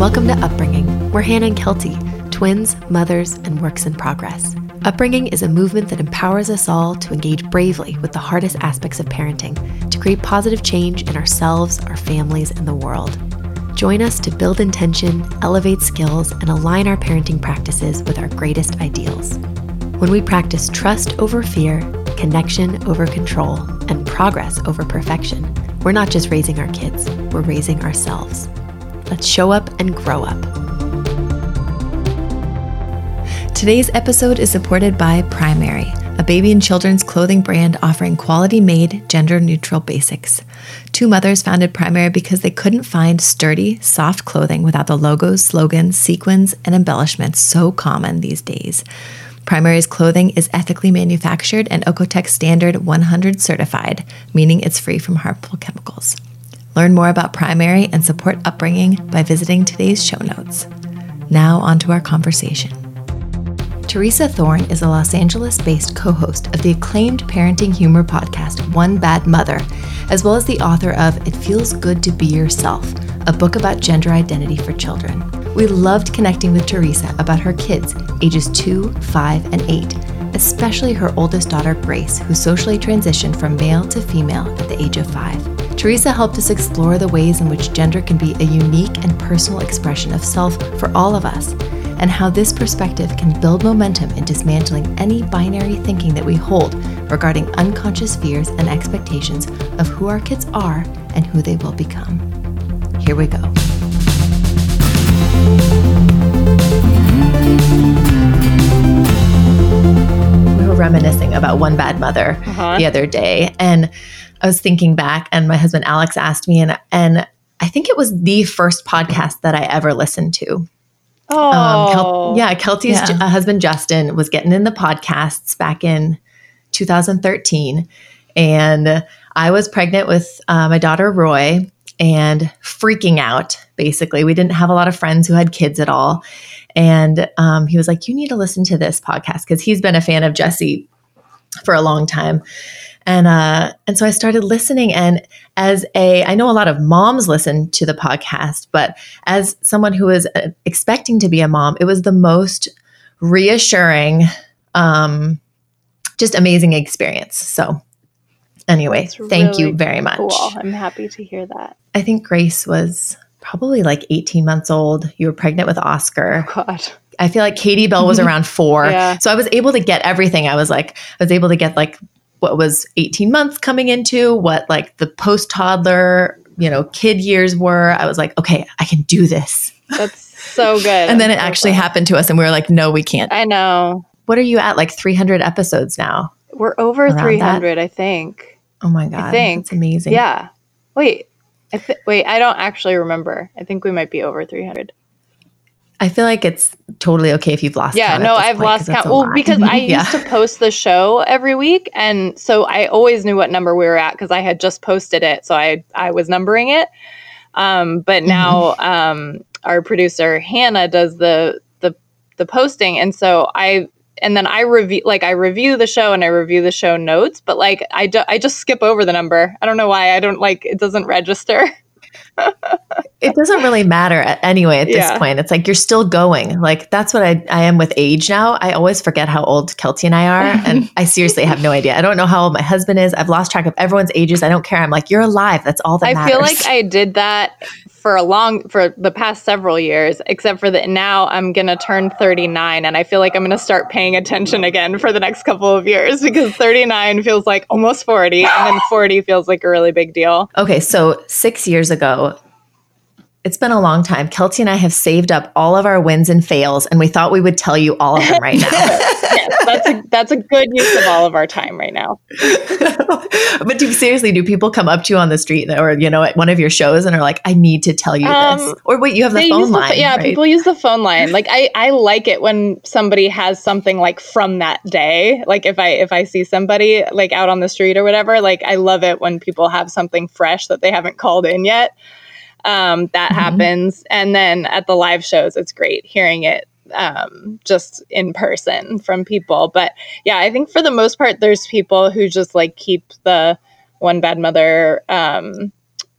welcome to Upbringing. We're Hannah and Kelty, twins, mothers, and works in progress. Upbringing is a movement that empowers us all to engage bravely with the hardest aspects of parenting to create positive change in ourselves, our families, and the world. Join us to build intention, elevate skills, and align our parenting practices with our greatest ideals. When we practice trust over fear, connection over control, and progress over perfection, we're not just raising our kids, we're raising ourselves. Let's show up and grow up. Today's episode is supported by Primary, a baby and children's clothing brand offering quality made, gender neutral basics. Two mothers founded Primary because they couldn't find sturdy, soft clothing without the logos, slogans, sequins, and embellishments so common these days. Primary's clothing is ethically manufactured and Oeko-Tex Standard 100 certified, meaning it's free from harmful chemicals. Learn more about Primary and support upbringing by visiting today's show notes. Now, on to our conversation. Theresa Thorn is a Los Angeles based co host of the acclaimed parenting humor podcast, One Bad Mother, as well as the author of It Feels Good to Be Yourself, a book about gender identity for children. We loved connecting with Theresa about her kids, ages 2, 5, and 8, especially her oldest daughter, Grace, who socially transitioned from male to female at the age of 5. Theresa helped us explore the ways in which gender can be a unique and personal expression of self for all of us, and how this perspective can build momentum in dismantling any binary thinking that we hold regarding unconscious fears and expectations of who our kids are and who they will become. Here we go. We were reminiscing about One Bad Mother uh-huh. the other day, and I was thinking back, and my husband Alex asked me, and and I think it was the first podcast that I ever listened to. Oh, um, Kel- yeah. Kelty's yeah. J- uh, husband Justin was getting in the podcasts back in 2013, and I was pregnant with uh, my daughter Roy, and freaking out. Basically, we didn't have a lot of friends who had kids at all, and um, he was like, "You need to listen to this podcast," because he's been a fan of Jesse for a long time and uh, and so I started listening. And as a, I know a lot of moms listen to the podcast, but as someone who was uh, expecting to be a mom, it was the most reassuring, um, just amazing experience. So anyway, That's thank really you very much. Cool. I'm happy to hear that. I think Grace was probably like 18 months old. You were pregnant with Oscar. Oh God. I feel like Katie Bell was around four. yeah. So I was able to get everything. I was like, I was able to get like what was 18 months coming into, what like the post toddler, you know, kid years were. I was like, okay, I can do this. That's so good. and then it so actually happened to us, and we were like, no, we can't. I know. What are you at? Like 300 episodes now? We're over 300, that? I think. Oh my God. I think. It's amazing. Yeah. Wait. I th- wait, I don't actually remember. I think we might be over 300. I feel like it's totally okay if you've lost yeah, no, I've point, lost count. Well, because I yeah. used to post the show every week, and so I always knew what number we were at because I had just posted it, so I I was numbering it. Um, but now mm-hmm. um, our producer Hannah does the the the posting, and so I and then I review like I review the show and I review the show notes, but like I do, I just skip over the number. I don't know why. I don't like it doesn't register. it doesn't really matter anyway at this yeah. point. It's like you're still going. Like that's what I, I am with age now. I always forget how old Kelty and I are. And I seriously have no idea. I don't know how old my husband is. I've lost track of everyone's ages. I don't care. I'm like, you're alive. That's all that matters. I matters. feel like I did that for a long for the past several years except for that now i'm going to turn 39 and i feel like i'm going to start paying attention again for the next couple of years because 39 feels like almost 40 and then 40 feels like a really big deal okay so six years ago it's been a long time. Kelty and I have saved up all of our wins and fails, and we thought we would tell you all of them right now. yes, that's a that's a good use of all of our time right now. but do seriously, do people come up to you on the street or you know at one of your shows and are like, "I need to tell you um, this," or wait, you have the phone line? The, yeah, right? people use the phone line. Like I I like it when somebody has something like from that day. Like if I if I see somebody like out on the street or whatever, like I love it when people have something fresh that they haven't called in yet um, that mm-hmm. happens. And then at the live shows, it's great hearing it um, just in person from people. But yeah, I think for the most part, there's people who just like keep the one bad mother um,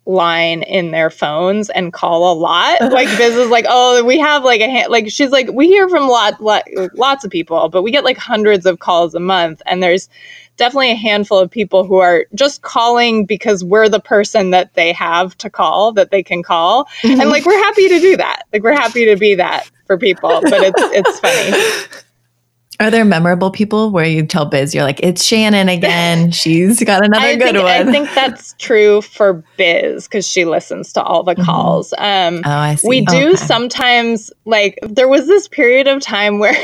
line in their phones and call a lot. Like Biz is like, oh, we have like a hand, like she's like, we hear from lot, lot lots of people, but we get like hundreds of calls a month, and there's definitely a handful of people who are just calling because we're the person that they have to call that they can call, mm-hmm. and like we're happy to do that. Like we're happy to be that for people, but it's it's funny. Are there memorable people where you tell Biz you're like, it's Shannon again. She's got another I good think, one. I think that's true for Biz because she listens to all the mm-hmm. calls. Um, oh, I see. We do okay. sometimes like there was this period of time where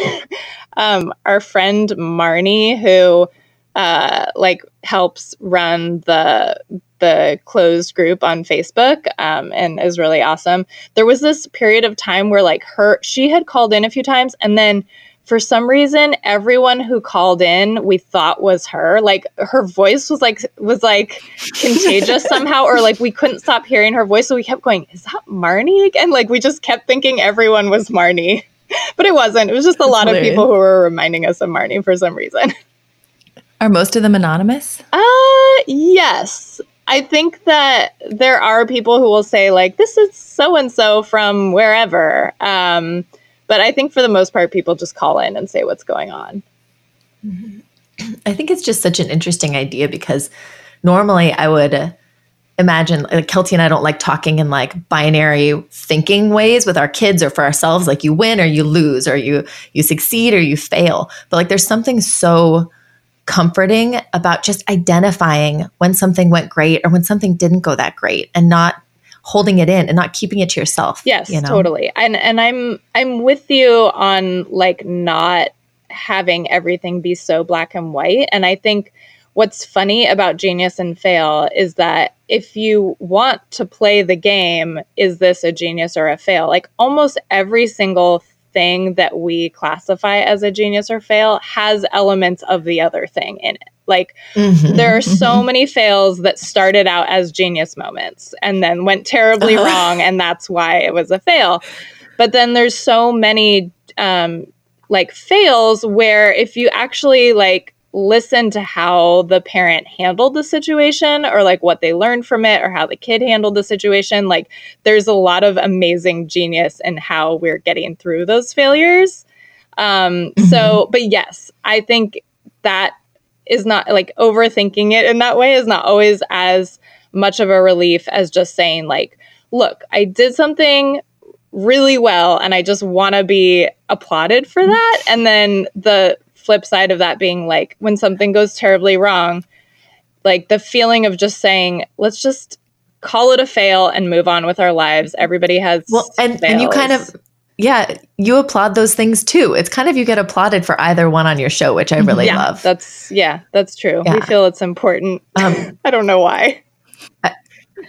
um, our friend Marnie, who uh, like helps run the the closed group on Facebook um, and is really awesome. There was this period of time where like her she had called in a few times and then for some reason everyone who called in we thought was her. Like her voice was like was like contagious somehow or like we couldn't stop hearing her voice so we kept going is that marnie again? Like we just kept thinking everyone was marnie. But it wasn't. It was just a lot of people who were reminding us of marnie for some reason are most of them anonymous uh yes I think that there are people who will say like this is so and so from wherever. Um, but I think for the most part, people just call in and say what's going on. I think it's just such an interesting idea because normally I would imagine like Kelty and I don't like talking in like binary thinking ways with our kids or for ourselves like you win or you lose or you you succeed or you fail but like there's something so comforting about just identifying when something went great or when something didn't go that great and not holding it in and not keeping it to yourself. Yes, you know? totally. And and I'm I'm with you on like not having everything be so black and white. And I think what's funny about genius and fail is that if you want to play the game, is this a genius or a fail? Like almost every single thing that we classify as a genius or fail has elements of the other thing in it. Like mm-hmm, there are so mm-hmm. many fails that started out as genius moments and then went terribly uh-huh. wrong and that's why it was a fail. But then there's so many um like fails where if you actually like listen to how the parent handled the situation or like what they learned from it or how the kid handled the situation. Like there's a lot of amazing genius in how we're getting through those failures. Um mm-hmm. so but yes i think that is not like overthinking it in that way is not always as much of a relief as just saying like look i did something really well and i just want to be applauded for that. And then the flip side of that being like when something goes terribly wrong, like the feeling of just saying, let's just call it a fail and move on with our lives. Everybody has well, and, and you kind of yeah, you applaud those things too. It's kind of you get applauded for either one on your show, which I really yeah, love. That's yeah, that's true. Yeah. We feel it's important. Um, I don't know why. I,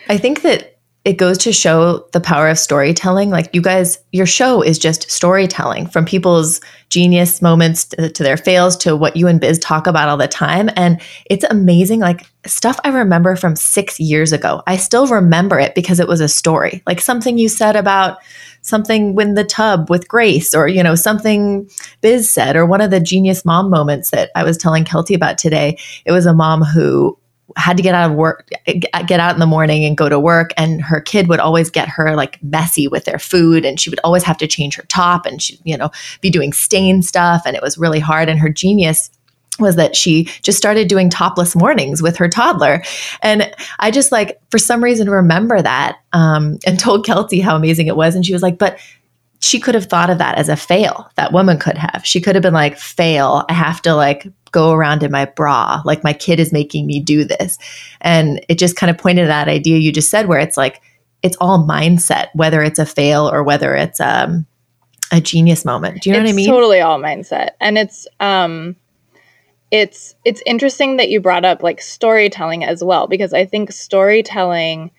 I think that it goes to show the power of storytelling. Like you guys, your show is just storytelling from people's genius moments to, to, their fails to what you and Biz talk about all the time. And it's amazing. Like stuff I remember from six years ago, I still remember it because it was a story. Like something you said about something in the tub with Grace, or, you know, something Biz said, or one of the genius mom moments that I was telling Kelty about today. It was a mom who had to get out of work, get out in the morning and go to work. And her kid would always get her like messy with their food. And she would always have to change her top and she'd, you know, be doing stain stuff. And it was really hard. And her genius was that she just started doing topless mornings with her toddler. And I just like, for some reason, remember that um, and told Kelty how amazing it was. And she was like, but she could have thought of that as a fail. That woman could have. She could have been like, fail. I have to like go around in my bra. Like my kid is making me do this. And it just kind of pointed to that idea you just said, where it's like, it's all mindset, whether it's a fail or whether it's um, a genius moment. Do you know it's what I mean? Totally all mindset. And it's, um, it's it's interesting that you brought up like storytelling as well because I think storytelling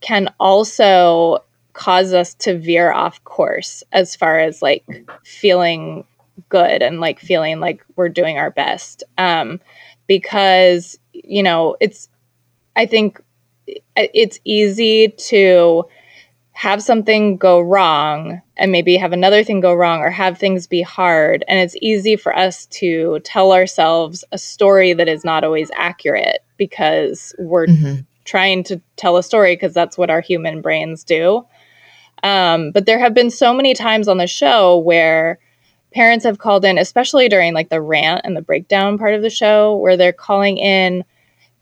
can also cause us to veer off course as far as like feeling good and like feeling like we're doing our best um because you know it's i think it's easy to have something go wrong and maybe have another thing go wrong or have things be hard and it's easy for us to tell ourselves a story that is not always accurate because we're mm-hmm trying to tell a story because that's what our human brains do. Um, but there have been so many times on the show where parents have called in, especially during like the rant and the breakdown part of the show, where they're calling in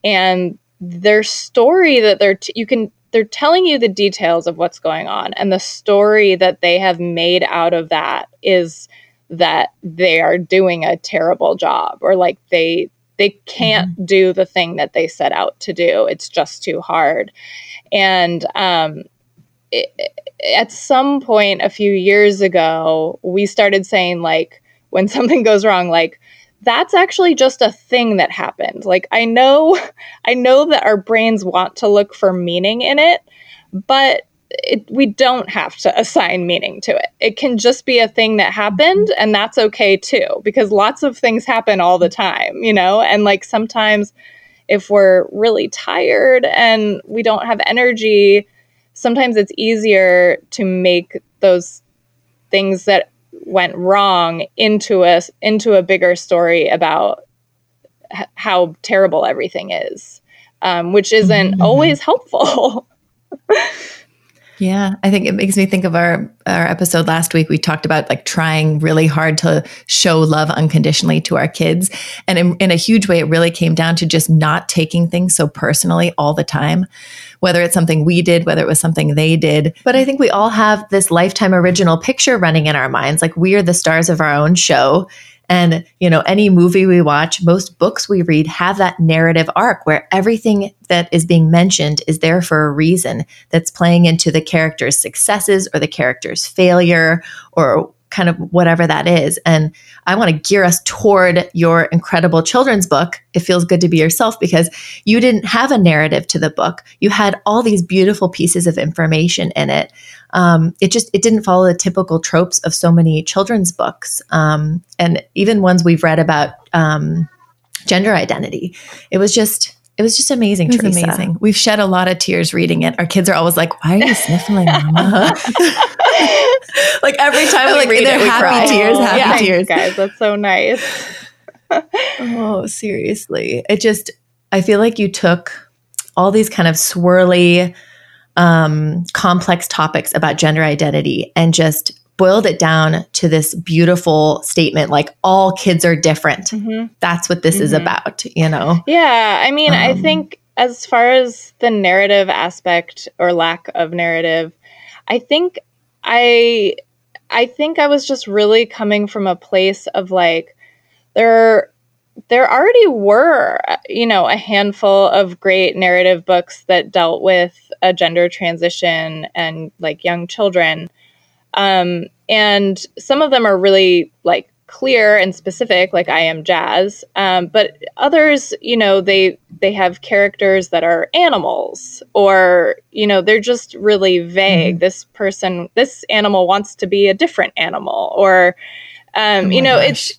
and their story that they're t- you can they're telling you the details of what's going on and the story that they have made out of that is that they are doing a terrible job or like they they can't mm-hmm. do the thing that they set out to do it's just too hard and um it, at some point a few years ago we started saying like when something goes wrong like that's actually just a thing that happened. Like I know I know that our brains want to look for meaning in it, but it, we don't have to assign meaning to it. It can just be a thing that happened, and that's okay too, because lots of things happen all the time, you know? And like sometimes if we're really tired and we don't have energy, sometimes it's easier to make those things that went wrong into a into a bigger story about h- how terrible everything is, um, which isn't mm-hmm. always helpful. Yeah, I think it makes me think of our our episode last week. We talked about like trying really hard to show love unconditionally to our kids, and in, in, a huge way, it really came down to just not taking things so personally all the time. Whether it's something we did, whether it was something they did, but I think we all have this lifetime original picture running in our minds, like we are the stars of our own show, and, you know, any movie we watch, most books we read have that narrative arc where everything that is being mentioned is there for a reason that's playing into the character's successes or the character's failure or kind of whatever that is. And I want to gear us toward your incredible children's book. It feels good to be yourself because you didn't have a narrative to the book. You had all these beautiful pieces of information in it. Um, it just it didn't follow the typical tropes of so many children's books, um, and even ones we've read about um, gender identity. It was just it was just amazing, was Theresa. Amazing. We've shed a lot of tears reading it. Our kids are always like, "Why are you sniffling, Mama?" like every time we like, read they're it, we happy cry. tears, happy yeah, tears. Guys, that's so nice. oh, seriously, it just I feel like you took all these kind of swirly, um, complex topics about gender identity and just boiled it down to this beautiful statement like all kids are different. Mm-hmm. That's what this mm-hmm. is about, you know? Yeah. I mean, um, I think as far as the narrative aspect or lack of narrative, I think I I think I was just really coming from a place of like there there already were you know a handful of great narrative books that dealt with a gender transition and like young children um, and some of them are really like clear and specific, like I am Jazz. Um, but others, you know, they they have characters that are animals, or you know, they're just really vague. Mm-hmm. This person, this animal wants to be a different animal, or um, oh you know, gosh. it's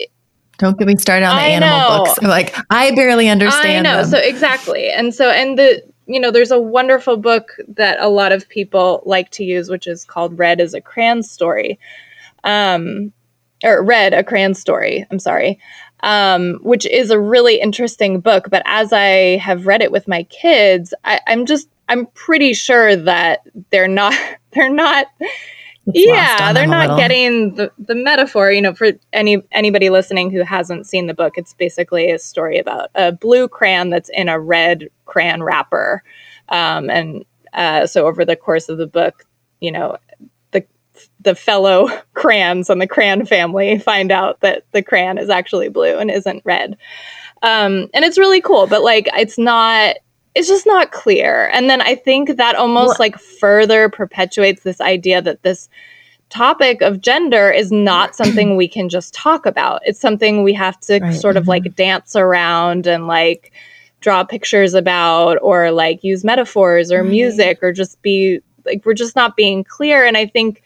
don't get me started on the I animal know. books. Like I barely understand. I know. Them. So exactly, and so and the you know, there's a wonderful book that a lot of people like to use, which is called Red is a Crayon Story. Um, or Red, a Crayon Story, I'm sorry, um, which is a really interesting book. But as I have read it with my kids, I, I'm just, I'm pretty sure that they're not, they're not yeah, they're not getting the, the metaphor. You know, for any anybody listening who hasn't seen the book, it's basically a story about a blue crayon that's in a red crayon wrapper, um, and uh, so over the course of the book, you know, the the fellow crayons and the crayon family find out that the crayon is actually blue and isn't red. Um, and it's really cool, but like it's not it's just not clear. And then I think that almost like further perpetuates this idea that this topic of gender is not something we can just talk about. It's something we have to right. sort of mm-hmm. like dance around and like draw pictures about or like use metaphors or right. music or just be like we're just not being clear and I think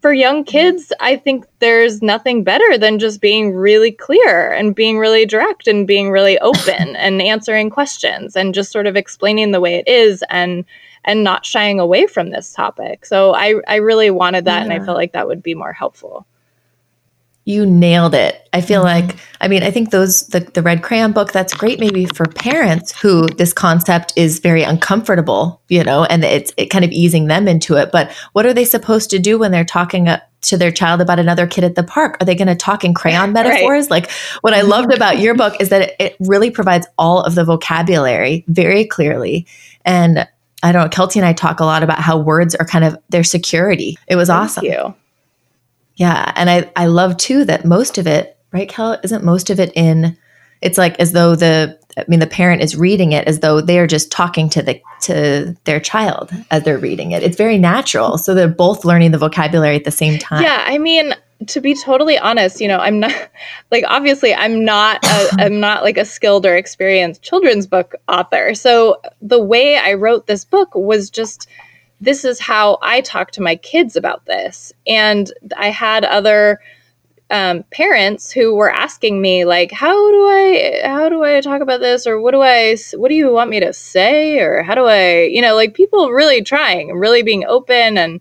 for young mm-hmm. kids, I think there's nothing better than just being really clear and being really direct and being really open and answering questions and just sort of explaining the way it is and and not shying away from this topic. So I I really wanted that yeah. and I felt like that would be more helpful. You nailed it. I feel mm-hmm. like, I mean, I think those, the, the Red Crayon book, that's great maybe for parents who this concept is very uncomfortable, you know, and it's it kind of easing them into it. But what are they supposed to do when they're talking to their child about another kid at the park? Are they going to talk in crayon metaphors? right. Like, what I loved about your book is that it, it really provides all of the vocabulary very clearly. And I don't know, Kelty and I talk a lot about how words are kind of their security. It was Thank awesome. You. Yeah. And I, I love too that most of it, right, Kel, isn't most of it in, it's like as though the, I mean, the parent is reading it as though they are just talking to the, to their child as they're reading it. It's very natural. So they're both learning the vocabulary at the same time. Yeah. I mean, to be totally honest, you know, I'm not like obviously I'm not a, I'm not like a skilled or experienced children's book author. So the way I wrote this book was just this is how I talk to my kids about this. And I had other um, parents who were asking me like, how do I, how do I talk about this? Or what do I, what do you want me to say? Or how do I, you know, like people really trying and really being open and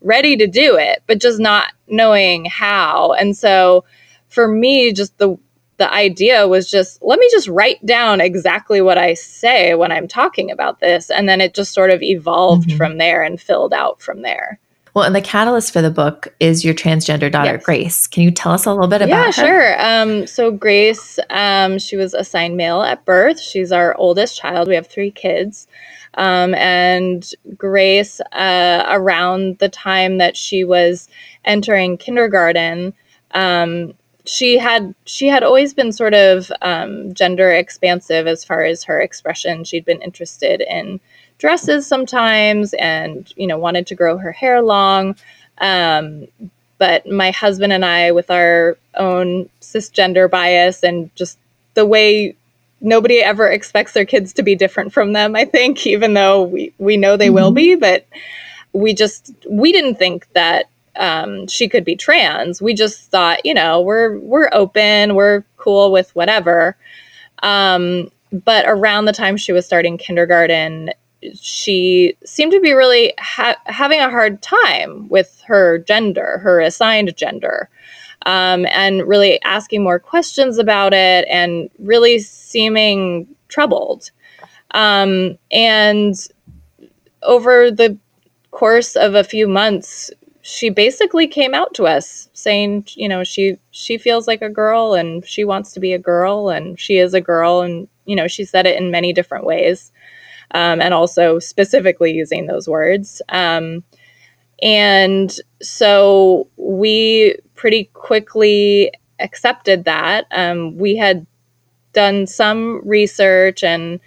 ready to do it, but just not knowing how. And so for me, just the, the idea was just let me just write down exactly what I say when I'm talking about this. And then it just sort of evolved mm-hmm. from there and filled out from there. Well, and the catalyst for the book is your transgender daughter, yes. Grace. Can you tell us a little bit about yeah, her? Yeah, sure. Um, so, Grace, um, she was assigned male at birth. She's our oldest child. We have three kids. Um, and Grace, uh, around the time that she was entering kindergarten, um, she had she had always been sort of um, gender expansive as far as her expression. She'd been interested in dresses sometimes, and you know wanted to grow her hair long. Um, but my husband and I, with our own cisgender bias and just the way nobody ever expects their kids to be different from them, I think, even though we, we know they mm-hmm. will be, but we just we didn't think that um, she could be trans. We just thought, you know, we're we're open, we're cool with whatever. Um, but around the time she was starting kindergarten, she seemed to be really ha- having a hard time with her gender, her assigned gender, um, and really asking more questions about it, and really seeming troubled. Um, and over the course of a few months, she basically came out to us saying, you know, she she feels like a girl and she wants to be a girl and she is a girl and you know she said it in many different ways, um, and also specifically using those words. Um, and so we pretty quickly accepted that. Um, we had done some research and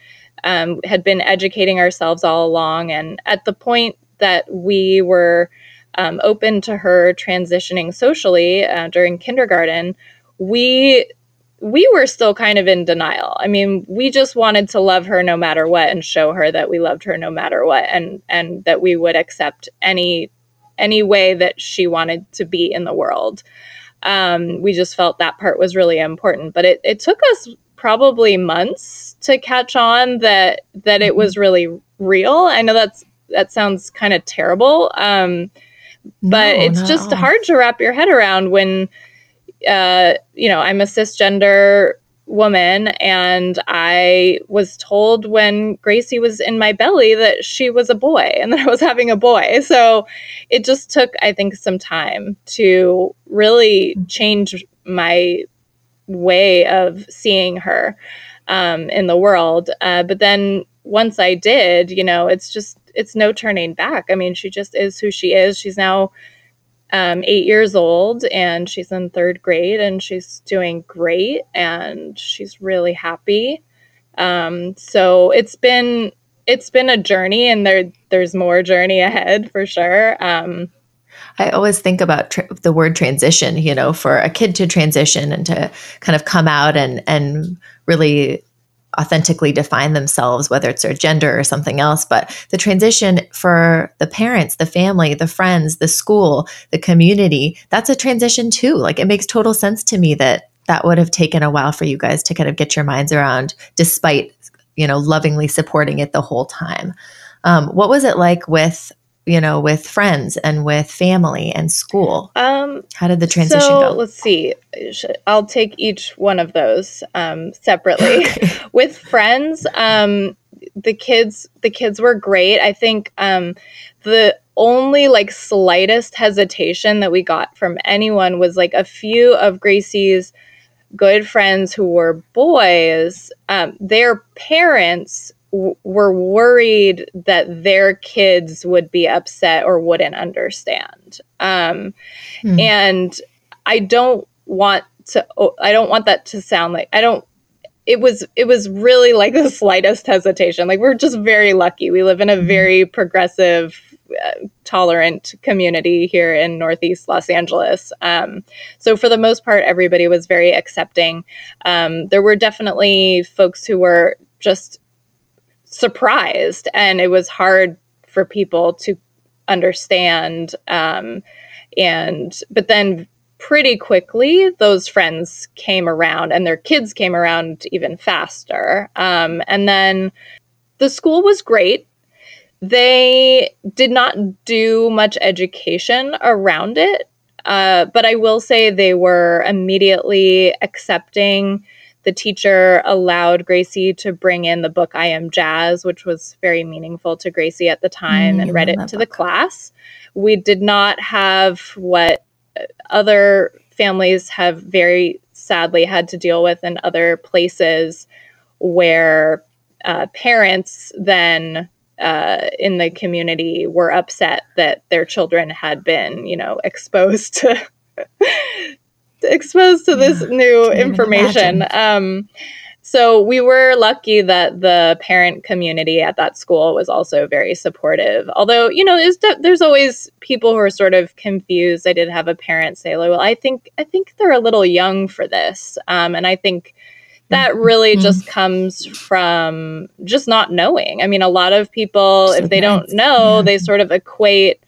um, had been educating ourselves all along, and at the point that we were um, open to her transitioning socially uh, during kindergarten, we we were still kind of in denial. I mean, we just wanted to love her no matter what and show her that we loved her no matter what and and that we would accept any any way that she wanted to be in the world. Um, we just felt that part was really important. But it, it took us probably months to catch on that that it was mm-hmm. really real. I know that's that sounds kind of terrible. Um, but no, it's just hard to wrap your head around when uh, you know i'm a cisgender woman and i was told when gracie was in my belly that she was a boy and that i was having a boy. So it just took i think some time to really change my way of seeing her um, in the world. Uh, but then once i did you know it's just it's no turning back. I mean, she just is who she is. She's now um, eight years old and she's in third grade and she's doing great and she's really happy. Um, so it's been it's been a journey and there there's more journey ahead for sure. Um, I always think about tra- the word transition, you know, for a kid to transition and to kind of come out and and really authentically define themselves, whether it's their gender or something else. But the transition for the parents, the family, the friends, the school, the community, that's a transition too. Like it makes total sense to me that that would have taken a while for you guys to kind of get your minds around, despite, you know, lovingly supporting it the whole time. Um, what was it like with you know, with friends and with family and school? Um, How did the transition so, go? Let's see. I'll take each one of those um, separately. Okay. with friends, um, the kids, the kids were great. I think um, the only like slightest hesitation that we got from anyone was like a few of Gracie's good friends who were boys. Um, their parents were worried that their kids would be upset or wouldn't understand. Um, hmm. And I don't want to, I don't want that to sound like, I don't, it was, it was really like the slightest hesitation. Like we're just very lucky. We live in a hmm. very progressive, uh, tolerant community here in Northeast Los Angeles. Um, so for the most part, everybody was very accepting. Um, there were definitely folks who were just surprised and it was hard for people to understand um, and but then pretty quickly those friends came around and their kids came around even faster um, and then the school was great. They did not do much education around it uh, but i will say they were immediately accepting the teacher allowed Gracie to bring in the book I Am Jazz, which was very meaningful to Gracie at the time, mm, and read it to book. the class. We did not have what other families have very sadly had to deal with in other places where uh, parents then uh, in the community were upset that their children had been, you know, exposed to exposed to this new information. Um, so we were lucky that the parent community at that school was also very supportive. Although, you know, de- there's always people who are sort of confused. I did have a parent say, "Well, I think I think they're a little young for this," um, and I think that mm-hmm. really mm-hmm. just comes from just not knowing. I mean, a lot of people, so if they don't know, yeah. they sort of equate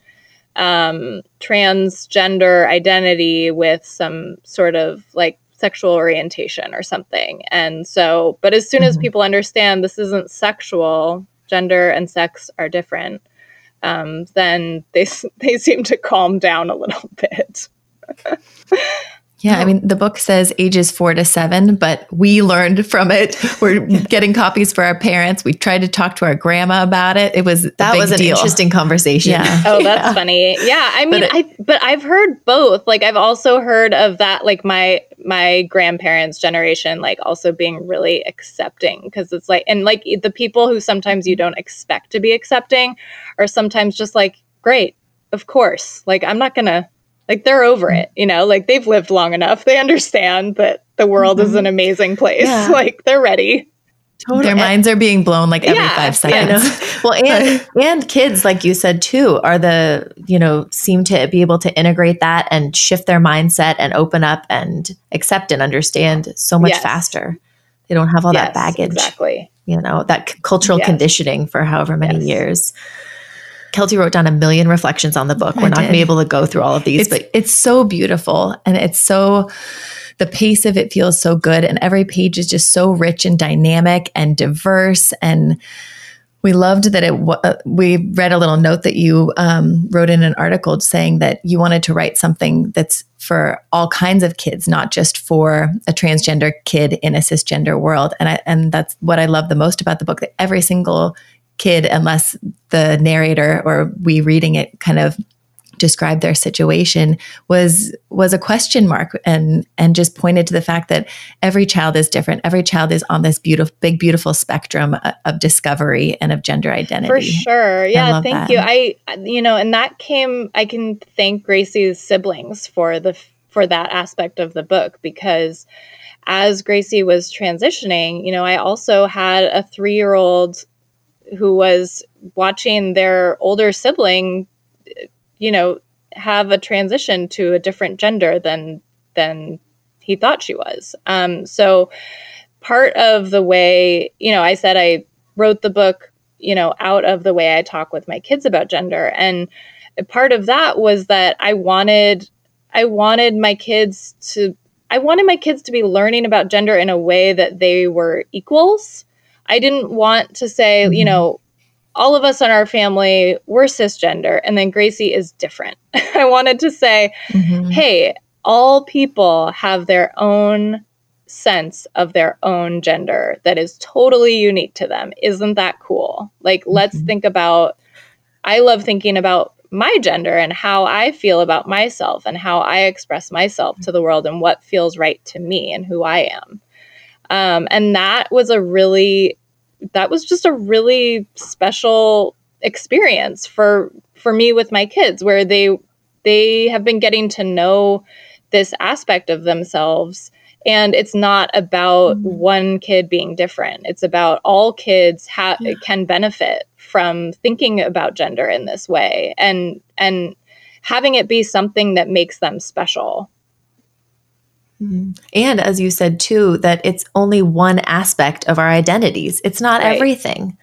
um, transgender identity with some sort of like sexual orientation or something. And so, but as soon mm-hmm. as people understand this isn't sexual, gender and sex are different, um, then they they seem to calm down a little bit. Yeah, I mean, the book says ages four to seven, but we learned from it. We're getting copies for our parents. We tried to talk to our grandma about it. It was that was an deal. interesting conversation. Yeah. Oh, that's yeah. funny. Yeah, I mean, but it, I but I've heard both. Like, I've also heard of that. Like my my grandparents' generation, like also being really accepting because it's like, and like the people who sometimes you don't expect to be accepting are sometimes just like, great, of course. Like, I'm not gonna like they're over it, you know, like they've lived long enough. They understand that the world mm-hmm. is an amazing place. Yeah. Like they're ready. Totally. Their minds are being blown like every yeah, five seconds. well, and and kids, like you said too, are the you know seem to be able to integrate that and shift their mindset and open up and accept and understand so much yes. faster. They don't have all yes, that baggage, exactly. You know that c- cultural yes. conditioning for however many years. Kelty wrote down a million reflections on the book. We're I not going to be able to go through all of these, it's, but it's so beautiful and it's so the pace of it feels so good and every page is just so rich and dynamic and diverse and we loved that it uh, we read a little note that you um, wrote in an article saying that you wanted to write something that's for all kinds of kids not just for a transgender kid in a cisgender world and I, and that's what I love the most about the book that every single kid unless the narrator or we reading it kind of described their situation was was a question mark and and just pointed to the fact that every child is different. Every child is on this beautiful big beautiful spectrum uh, of discovery and of gender identity. For sure. Yeah thank that. you. I you know and that came i can thank gracie's siblings for the for that aspect of the book because as gracie was transitioning you know i also had a three year old who was watching their older sibling, you know, have a transition to a different gender than than he thought she was. Um, so part of the way, you know, I said I wrote the book, you know, out of the way I talk with my kids about gender, and part of that was that I wanted I wanted my kids to I wanted my kids to be learning about gender in a way that they were equals I didn't want to say, mm-hmm. you know, all of us in our family, we're cisgender, and then Gracie is different. I wanted to say, mm-hmm. hey, all people have their own sense of their own gender that is totally unique to them. Isn't that cool? Like, mm-hmm. let's think about, I love thinking about my gender and how I feel about myself and how I express myself to the world and what feels right to me and who I am. Um, and that was a really, that was just a really special experience for for me with my kids where they they have been getting to know this aspect of themselves and it's not about mm-hmm. one kid being different it's about all kids ha- yeah. can benefit from thinking about gender in this way and and having it be something that makes them special. And as you said too that it's only one aspect of our identities it's not right. everything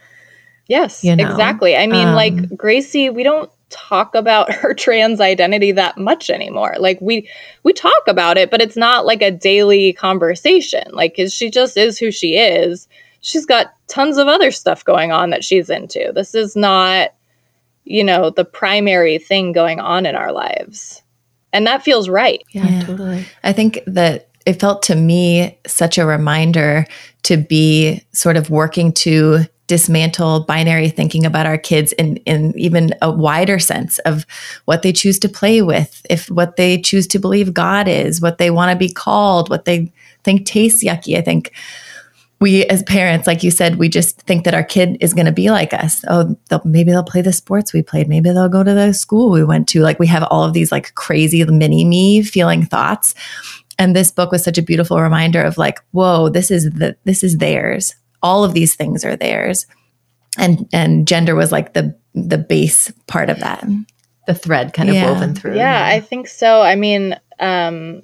yes you know? exactly i mean um, like gracie we don't talk about her trans identity that much anymore. Like we we talk about it, but it's not like a daily conversation. Like she just is who she is. She's got tons of other stuff going on that she's into. This is not you know, the primary thing going on in our lives. And that feels right. Yeah, yeah. totally. I think that it felt to me such a reminder to be sort of working to dismantle binary thinking about our kids in, in even a wider sense of what they choose to play with, if what they choose to believe God is, what they want to be called, what they think tastes yucky. I think we as parents, like you said, we just think that our kid is going to be like us. Oh, they'll, maybe they'll play the sports we played. Maybe they'll go to the school we went to. Like we have all of these like crazy mini me feeling thoughts. And this book was such a beautiful reminder of like, whoa, this is the this is theirs all of these things are theirs and and gender was like the the base part of that the thread kind of yeah. woven through yeah i think so i mean um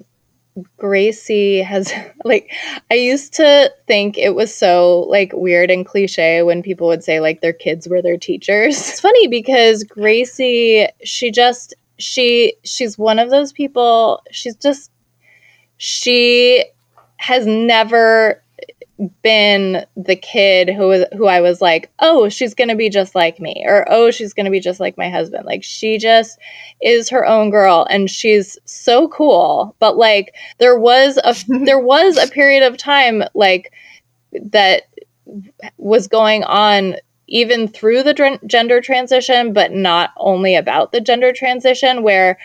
Gracie has like I used to think it was so like weird and cliche when people would say like their kids were their teachers. It's funny because Gracie she just she she's one of those people she's just she has never been the kid who was who I was like, "Oh, she's going to be just like me," or "Oh, she's going to be just like my husband." Like she just is her own girl and she's so cool. But like there was a there was a period of time like that was going on even through the dr- gender transition, but not only about the gender transition where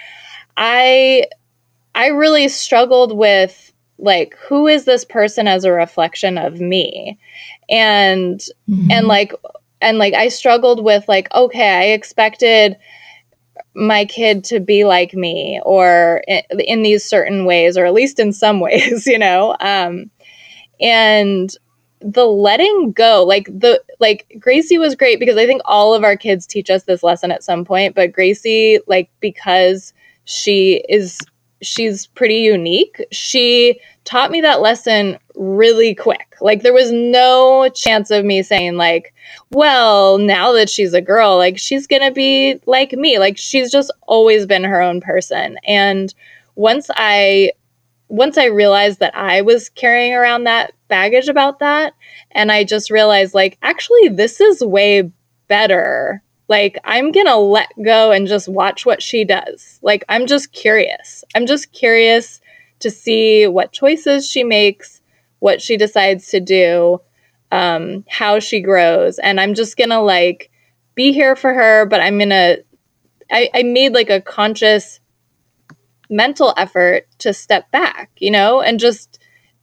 I I really struggled with like who is this person as a reflection of me and mm-hmm. and like and like i struggled with like okay i expected my kid to be like me or in, in these certain ways or at least in some ways you know um and the letting go like the like gracie was great because i think all of our kids teach us this lesson at some point but gracie like because she is she's pretty unique she taught me that lesson really quick. Like there was no chance of me saying like, well, now that she's a girl, like she's going to be like me. Like she's just always been her own person. And once I once I realized that I was carrying around that baggage about that and I just realized like actually this is way better. Like I'm going to let go and just watch what she does. Like I'm just curious. I'm just curious to see what choices she makes, what she decides to do, um, how she grows. And I'm just gonna like be here for her, but I'm gonna, I, I made like a conscious mental effort to step back, you know, and just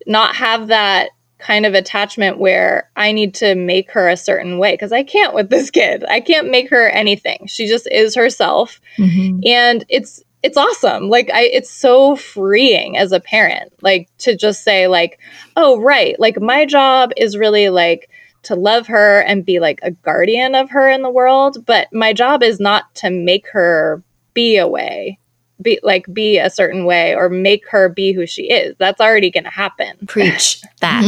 not have that kind of attachment where I need to make her a certain way because I can't with this kid. I can't make her anything. She just is herself. Mm-hmm. And it's it's awesome. Like I it's so freeing as a parent like to just say like, "Oh, right. Like my job is really like to love her and be like a guardian of her in the world, but my job is not to make her be a way, be like be a certain way or make her be who she is. That's already going to happen. Preach that.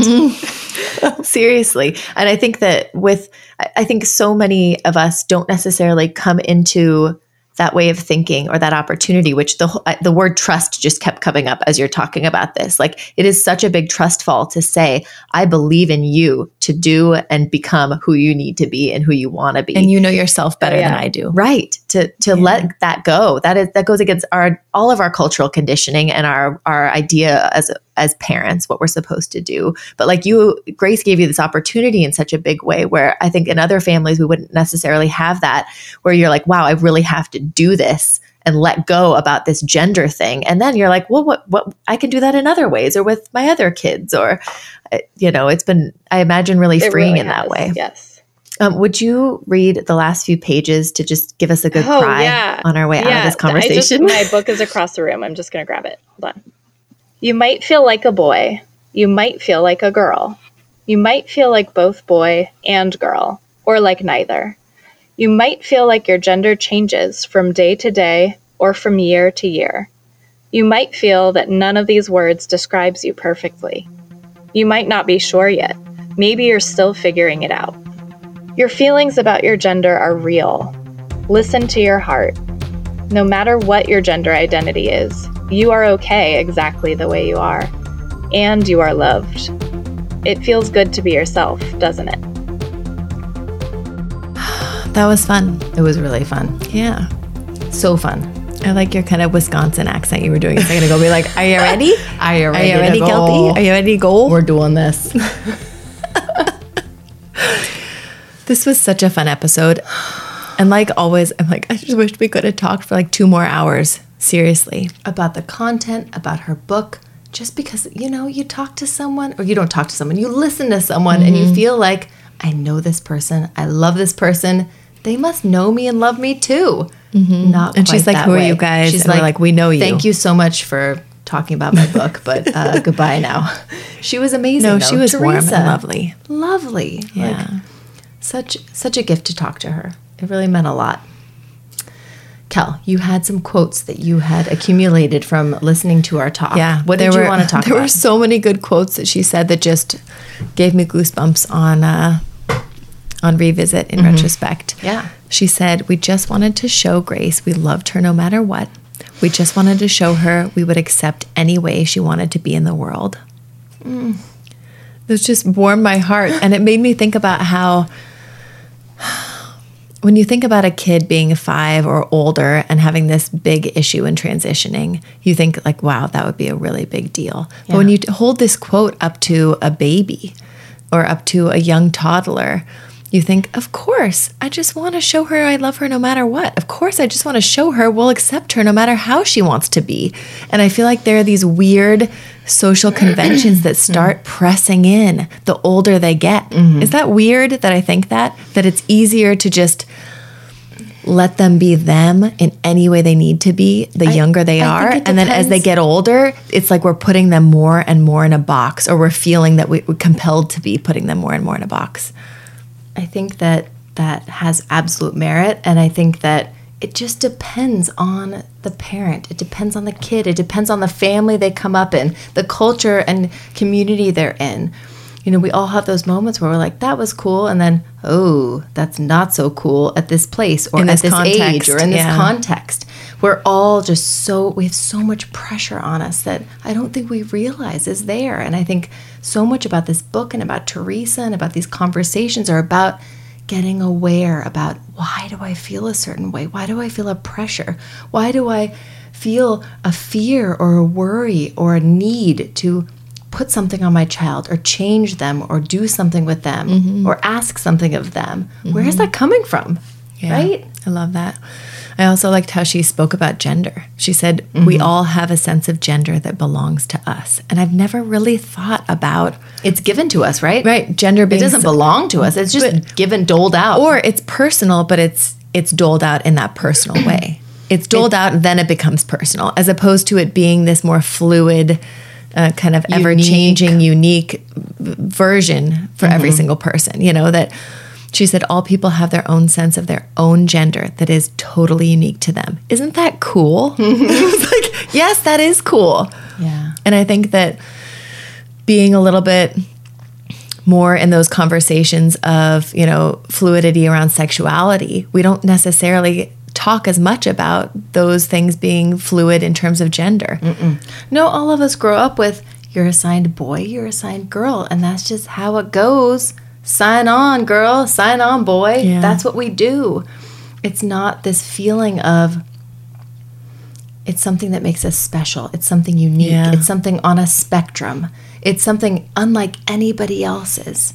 Seriously. And I think that with I think so many of us don't necessarily come into that way of thinking or that opportunity which the uh, the word trust just kept coming up as you're talking about this. Like it is such a big trust fall to say i believe in you to do and become who you need to be and who you want to be. And you know yourself better yeah. than i do. Right to to yeah. let that go that is that goes against our all of our cultural conditioning and our our idea as as parents what we're supposed to do but like you grace gave you this opportunity in such a big way where i think in other families we wouldn't necessarily have that where you're like wow i really have to do this and let go about this gender thing and then you're like well what what I can do that in other ways or with my other kids or uh, you know it's been I imagine really freeing really in has, that way. Yes. Um, would you read the last few pages to just give us a good oh, cry yeah. on our way yeah. out of this conversation? Just, my book is across the room. I'm just going to grab it. Hold on. You might feel like a boy. You might feel like a girl. You might feel like both boy and girl, or like neither. You might feel like your gender changes from day to day or from year to year. You might feel that none of these words describes you perfectly. You might not be sure yet. Maybe you're still figuring it out. Your feelings about your gender are real. Listen to your heart. No matter what your gender identity is, you are okay exactly the way you are. And you are loved. It feels good to be yourself, doesn't it? That was fun. It was really fun. Yeah. So fun. I like your kind of Wisconsin accent you were doing a second ago. Be like, are you ready? Are you ready? Are you ready, Kelty? Are you ready to go? We're doing this. this was such a fun episode. And like always, I'm like, I just wish we could have talked for like two more hours. Seriously. About the content, about her book. Just because, you know, you talk to someone, or you don't talk to someone, you listen to someone mm-hmm. and you mm-hmm. feel like, I know this person. I love this person they must know me and love me too. Mm-hmm. Not and she's like, "Who way. are you guys?" She's like, "Like we know you." Thank you so much for talking about my book, but uh, goodbye now. She was amazing. No, though. she was Theresa, warm and lovely, lovely. Yeah, like, such such a gift to talk to her. It really meant a lot. Kel, you had some quotes that you had accumulated from listening to our talk. Yeah, what did were, you want to talk there about? There were so many good quotes that she said that just gave me goosebumps on uh, on revisit in mm-hmm. retrospect. Yeah. She said, We just wanted to show Grace we loved her no matter what. We just wanted to show her we would accept any way she wanted to be in the world. Mm. This just warmed my heart. and it made me think about how, when you think about a kid being five or older and having this big issue in transitioning, you think, like, wow, that would be a really big deal. Yeah. But when you hold this quote up to a baby or up to a young toddler, you think, of course, I just want to show her I love her no matter what. Of course, I just want to show her we'll accept her no matter how she wants to be. And I feel like there are these weird social conventions that start pressing in the older they get. Mm-hmm. Is that weird that I think that? That it's easier to just let them be them in any way they need to be the I, younger they I are and then as they get older it's like we're putting them more and more in a box or we're feeling that we, are compelled to be putting them more and more in a box I think that that has absolute merit. And I think that it just depends on the parent. It depends on the kid. It depends on the family they come up in, the culture and community they're in. You know, we all have those moments where we're like, that was cool. And then, oh, that's not so cool at this place or in at this, this age or in yeah. this context. We're all just so, we have so much pressure on us that I don't think we realize is there. And I think so much about this book and about Theresa and about these conversations are about getting aware about why do I feel a certain way? Why do I feel a pressure? Why do I feel a fear or a worry or a need to put something on my child or change them or do something with them mm-hmm. or ask something of them? Mm-hmm. Where is mm-hmm. that coming from? Yeah, right? I love that. I also liked how she spoke about gender. She said, mm-hmm. We all have a sense of gender that belongs to us. And I've never really thought about it's given to us, right? Right. Gender being, it doesn't belong to us. It's just but, given, doled out. Or it's personal, but it's it's doled out in that personal way. It's doled it, out, then it becomes personal, as opposed to it being this more fluid, uh, kind of ever changing, unique version for mm-hmm. every single person. You know, that she said all people have their own sense of their own gender that is totally unique to them. Isn't that cool? like, yes, that is cool. Yeah. And I think that being a little bit more in those conversations of, you know, fluidity around sexuality, we don't necessarily talk as much about those things being fluid in terms of gender. Mm-mm. No, all of us grow up with you're assigned boy, you're assigned girl, and that's just how it goes. Sign on, girl, sign on, boy. Yeah. That's what we do. It's not this feeling of it's something that makes us special. It's something unique. Yeah. It's something on a spectrum. It's something unlike anybody else's.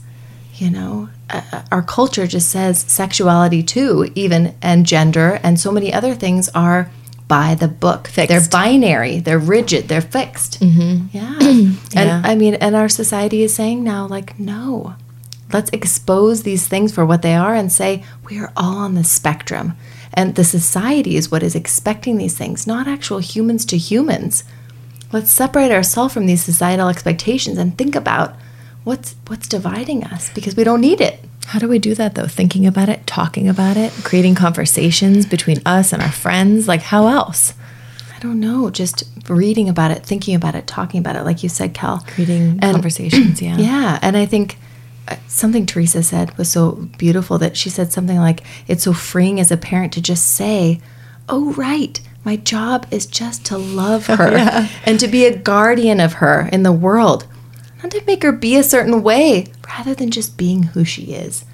You know, uh, our culture just says sexuality too, even and gender and so many other things are by the book. Fixed. They're binary. They're rigid. They're fixed. Mm-hmm. Yeah. and yeah. I mean, and our society is saying now, like, no, let's expose these things for what they are and say we are all on the spectrum. And the society is what is expecting these things, not actual humans to humans. Let's separate ourselves from these societal expectations and think about what's what's dividing us because we don't need it. How do we do that though? Thinking about it, talking about it, creating conversations between us and our friends. Like how else? I don't know. Just reading about it, thinking about it, talking about it, like you said, Cal. Creating and, conversations, yeah. Yeah. And I think something Theresa said was so beautiful that she said something like, It's so freeing as a parent to just say, Oh, right. My job is just to love her yeah. and to be a guardian of her in the world, not to make her be a certain way, rather than just being who she is.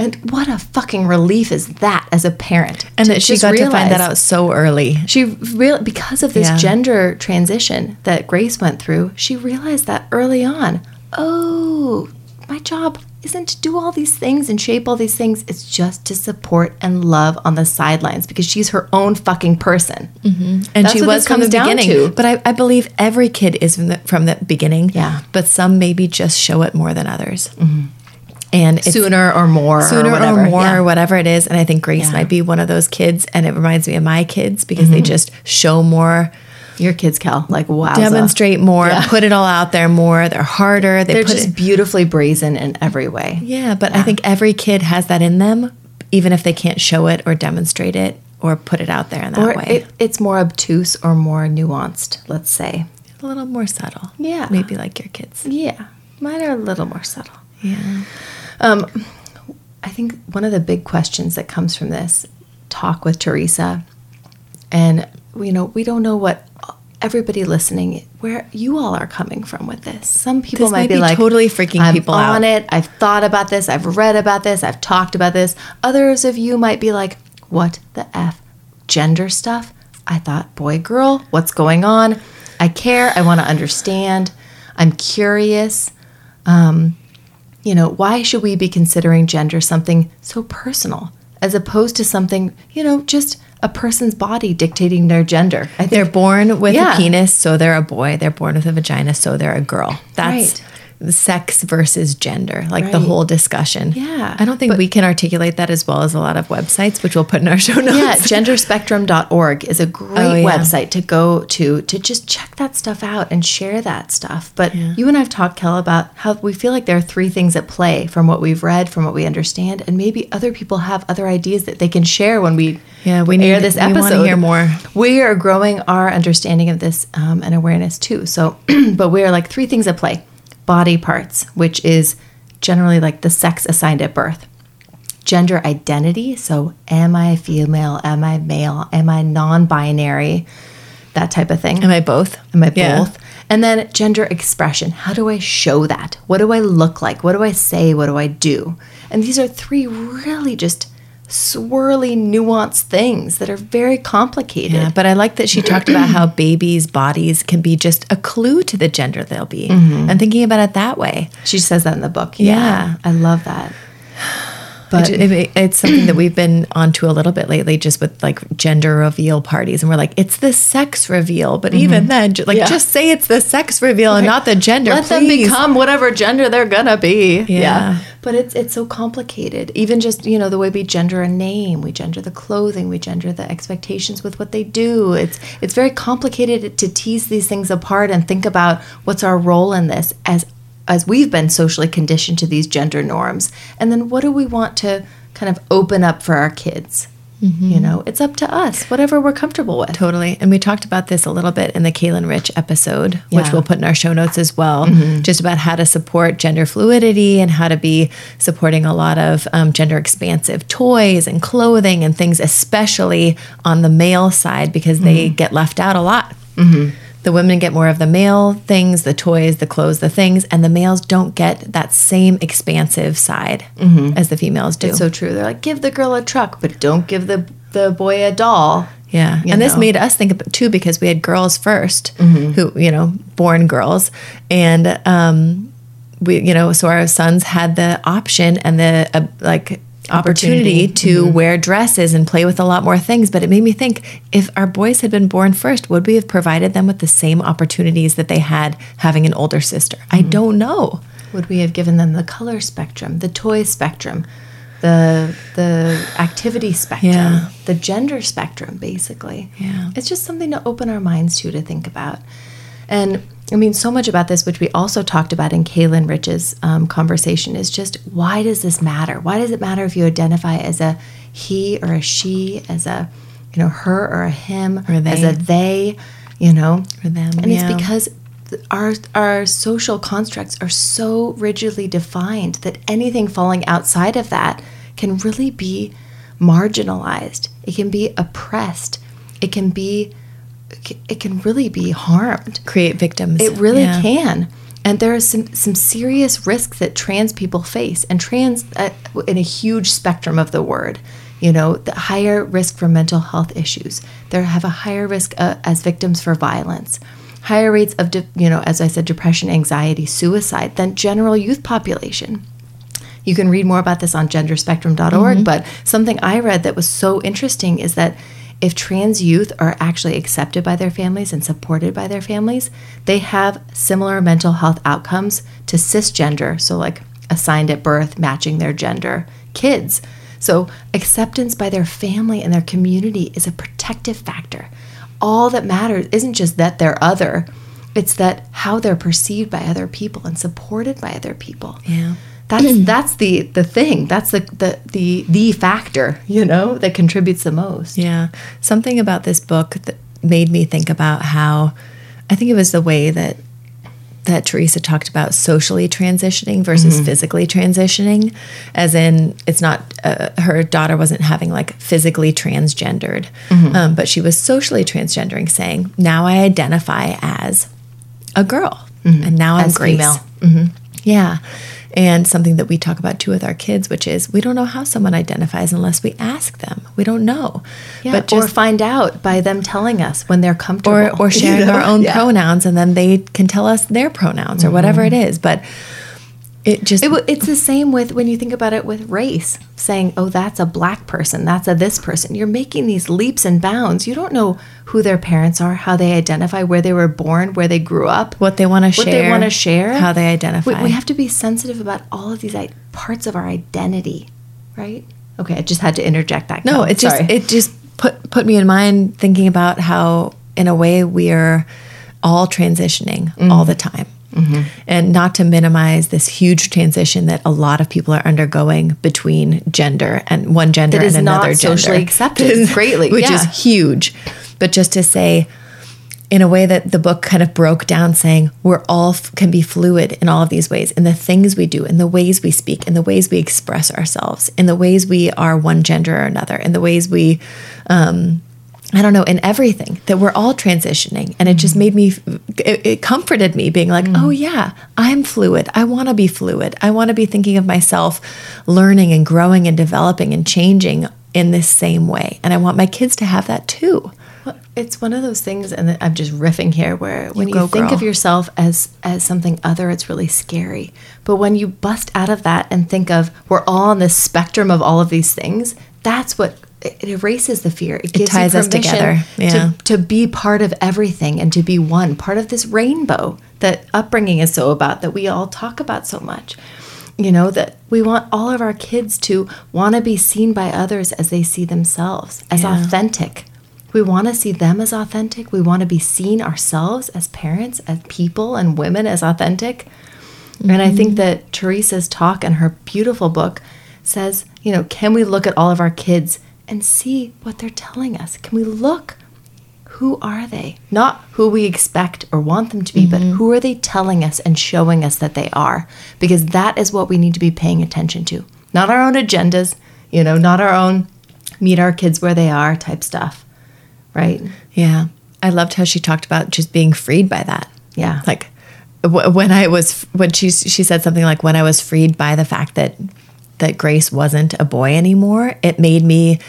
And what a fucking relief is that as a parent. And that she got to find that out so early. She real because of this yeah. gender transition that Grace went through, she realized that early on. Oh, my job isn't to do all these things and shape all these things. It's just to support and love on the sidelines because she's her own fucking person. Mm-hmm. And That's she was from the beginning. To. But I, I, believe every kid is from the, from the, beginning. Yeah. But some maybe just show it more than others. Mm-hmm. And sooner or more, sooner or, or more, yeah. or whatever it is. And I think Grace yeah. might be one of those kids, and it reminds me of my kids because mm-hmm. they just show more your kids, Cal, like wow, demonstrate more, yeah. put it all out there more. They're harder. They are just it, beautifully brazen in every way. Yeah, but yeah. I think every kid has that in them, even if they can't show it or demonstrate it or put it out there in that or way. It, it's more obtuse or more nuanced. Let's say a little more subtle. Yeah, maybe like your kids. Yeah, mine are a little more subtle. Yeah. Um, I think one of the big questions that comes from this talk with Theresa, and you know, we don't know what everybody listening where you all are coming from with this. Some people this might, be, be like totally freaking I'm people on out. it. I've thought about this. I've read about this. I've talked about this. Others of you might be like, "What the f? Gender stuff? I thought boy girl. What's going on? I care. I want to understand. I'm curious." Um, you know, why should we be considering gender something so personal as opposed to something, you know, just a person's body dictating their gender. Think, they're born with yeah. a penis, so they're a boy. They're born with a vagina, so they're a girl. That's right sex versus gender, like right. the whole discussion. Yeah. I don't think but, we can articulate that as well as a lot of websites, which we'll put in our show notes. Yeah, genderspectrum.org is a great oh, yeah. website to go to to just check that stuff out and share that stuff. But yeah. you and I've talked, Kel, about how we feel like there are three things at play from what we've read, from what we understand, and maybe other people have other ideas that they can share when we yeah we air this episode. We hear more. We are growing our understanding of this um, and awareness too. So, but we are like three things at play body parts, which is generally like the sex assigned at birth. Gender identity, so am I female? Am I male? Am I non binary? That type of thing. Am I both? Am I yeah. both? And then gender expression. How do I show that? What do I look like? What do I say? What do I do? And these are three really just swirly, nuanced things that are very complicated. Yeah, but I like that she talked about how babies' bodies can be just a clue to the gender they'll be mm-hmm. and thinking about it that way. She says that in the book. Yeah. yeah. I love that. But it, it's something that we've been onto a little bit lately, just with like gender reveal parties, and we're like, it's the sex reveal. But mm-hmm. even then, like, yeah. just say it's the sex reveal and not the gender. Let please. them become whatever gender they're gonna be. Yeah. But it's it's so complicated. Even just you know the way we gender a name, we gender the clothing, we gender the expectations with what they do. It's it's very complicated to tease these things apart and think about what's our role in this as as we've been socially conditioned to these gender norms. And then what do we want to kind of open up for our kids? Mm-hmm. You know, it's up to us, whatever we're comfortable with. Totally. And we talked about this a little bit in the Kaylin Rich episode, yeah. which we'll put in our show notes as well, mm-hmm. just about how to support gender fluidity and how to be supporting a lot of um, gender expansive toys and clothing and things, especially on the male side, because mm-hmm. they get left out a lot. Mm-hmm. The women get more of the male things, the toys, the clothes, the things, and the males don't get that same expansive side mm-hmm. as the females do. It's so true. They're like, give the girl a truck, but don't give the the boy a doll. Yeah. And know? this made us think about too because we had girls 1st mm-hmm. who, you know, born girls. And um we you know, so our sons had the option and the uh, like opportunity, to mm-hmm. wear dresses and play with a lot more things. But it made me think if our boys had been born first, would we have provided them with the same opportunities that they had having an older sister? Mm-hmm. I don't know. Would we have given them the color spectrum, the toy spectrum, the the activity spectrum, yeah. the gender spectrum, basically? Yeah. It's just something to open our minds to to think about. And I mean, so much about this, which we also talked about in Kaylin Rich's um, conversation, is just why does this matter? Why does it matter if you identify as a he or a she, as a you know her or a him, or as a they, you know, or them? And yeah. it's because our our social constructs are so rigidly defined that anything falling outside of that can really be marginalized. It can be oppressed. It can be it can really be harmed. Create victims. It really yeah. can. And there are some, some serious risks that trans people face, and trans uh, in a huge spectrum of the word. You know, the higher risk for mental health issues. They have a higher risk uh, as victims for violence, higher rates of, de- you know, as I said, depression, anxiety, suicide than general youth population. You can read more about this on genderspectrum.org, mm-hmm. but something I read that was so interesting is that if trans youth are actually accepted by their families and supported by their families, they have similar mental health outcomes to cisgender, so like assigned at birth, matching their gender kids. So, acceptance by their family and their community is a protective factor. All that matters isn't just that they're other, it's that how they're perceived by other people and supported by other people. Yeah. That's that's the the thing. That's the, the the the factor, you know, that contributes the most. Yeah. Something about this book that made me think about how I think it was the way that that Theresa talked about socially transitioning versus mm-hmm. physically transitioning, as in it's not uh, her daughter wasn't having like physically transgendered, mm-hmm. um, but she was socially transgendering, saying now I identify as a girl, mm-hmm. and now I'm as Grace. female. Mm-hmm. Yeah, and something that we talk about too with our kids, which is we don't know how someone identifies unless we ask them. We don't know. Yeah, but just, or find out by them telling us when they're comfortable. Or, or sharing you know? our own yeah. pronouns and then they can tell us their pronouns or mm-hmm. whatever it is. But it just it, it's the same with when you think about it with race saying oh that's a black person that's a this person. You're making these leaps and bounds. You don't know who their parents are how they identify where they were born where they grew up what they want to share what they want to share. how they identify. We, we, have to be sensitive about all of these parts of our identity right? Okay i just had to interject that. No it just it just put put me in mind thinking about how in a way we are all transitioning mm. all the time Mm-hmm. And not to minimize this huge transition that a lot of people are undergoing between gender and one gender that and another gender. socially accepted greatly, which yeah. is huge. But just to say, in a way that the book kind of broke down, saying we're all f- can be fluid in all of these ways, in the things we do, in the ways we speak, in the ways we express ourselves, in the ways we are one gender or another, in the ways we um, I don't know, in everything that we're all transitioning. And it just made me, it, it comforted me being like, mm. oh, yeah, I'm fluid. I want to be fluid. I want to be thinking of myself learning and growing and developing and changing in this same way. And I want my kids to have that too. Well, it's one of those things, and I'm just riffing here, where when you, you think girl. of yourself as as something other, it's really scary. But when you bust out of that and think of we're all on this spectrum of all of these things, that's what it erases the fear. It, it ties us together yeah. to, to be part of everything and to be one, part of this rainbow that upbringing is so about, that we all talk about so much. You know, that we want all of our kids to want to be seen by others as they see themselves, as yeah. authentic. We want to see them as authentic. We want to be seen ourselves as parents, as people, and women as authentic. Mm-hmm. And I think mm-hmm. that Theresa's talk and her beautiful book says, you know, can we look at all of our kids and see what they're telling us? Can we look? Who are they? Not who we expect or want them to be, mm-hmm. but who are they telling us and showing us that they are? Because that is what we need to be paying attention to. Not our own agendas, you know, not our own meet our kids where they are type stuff. Right? Yeah. I loved how she talked about just being freed by that. Yeah. Like when I was when she she said something like when I was freed by the fact that that Grace wasn't a boy anymore, it made me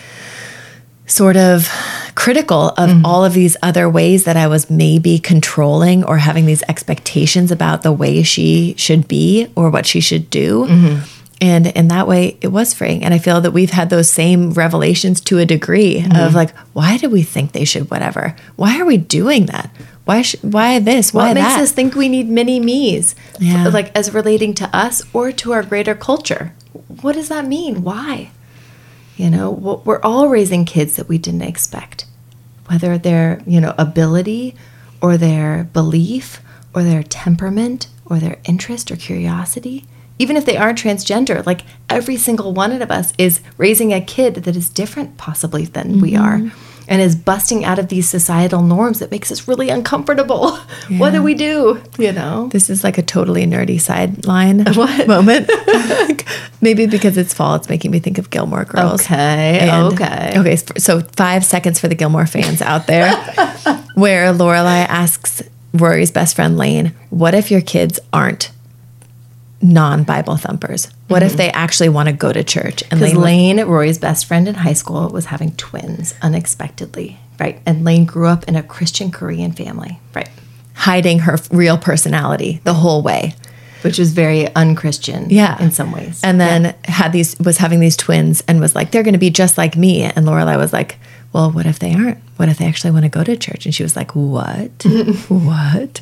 sort of critical of mm-hmm. all of these other ways that I was maybe controlling or having these expectations about the way she should be or what she should do. Mm-hmm. And in that way, it was freeing. And I feel that we've had those same revelations to a degree mm-hmm. of like, why do we think they should whatever? Why are we doing that? Why sh- why this? Why what that? makes us think we need mini me's? Yeah. Like as relating to us or to our greater culture. What does that mean? Why? You know, we're all raising kids that we didn't expect, whether their, you know, ability or their belief or their temperament or their interest or curiosity. Even if they aren't transgender, like every single one of us is raising a kid that is different, possibly, than mm-hmm. we are and is busting out of these societal norms that makes us really uncomfortable. Yeah. What do we do? You know? This is like a totally nerdy sideline moment. Maybe because it's fall, it's making me think of Gilmore Girls. Okay. And, okay. Okay. So five seconds for the Gilmore fans out there, where Lorelai asks Rory's best friend Lane, "What if your kids aren't non Bible thumpers? What mm-hmm. if they actually want to go to church? And Lane, Lane, Rory's best friend in high school, was having twins unexpectedly, right? And Lane grew up in a Christian Korean family, right? Hiding her real personality the whole way. Which was very unchristian, yeah, in some ways. And then yeah. had these was having these twins and was like, they're going to be just like me. And Lorelai was like, well, what if they aren't? What if they actually want to go to church? And she was like, what? what?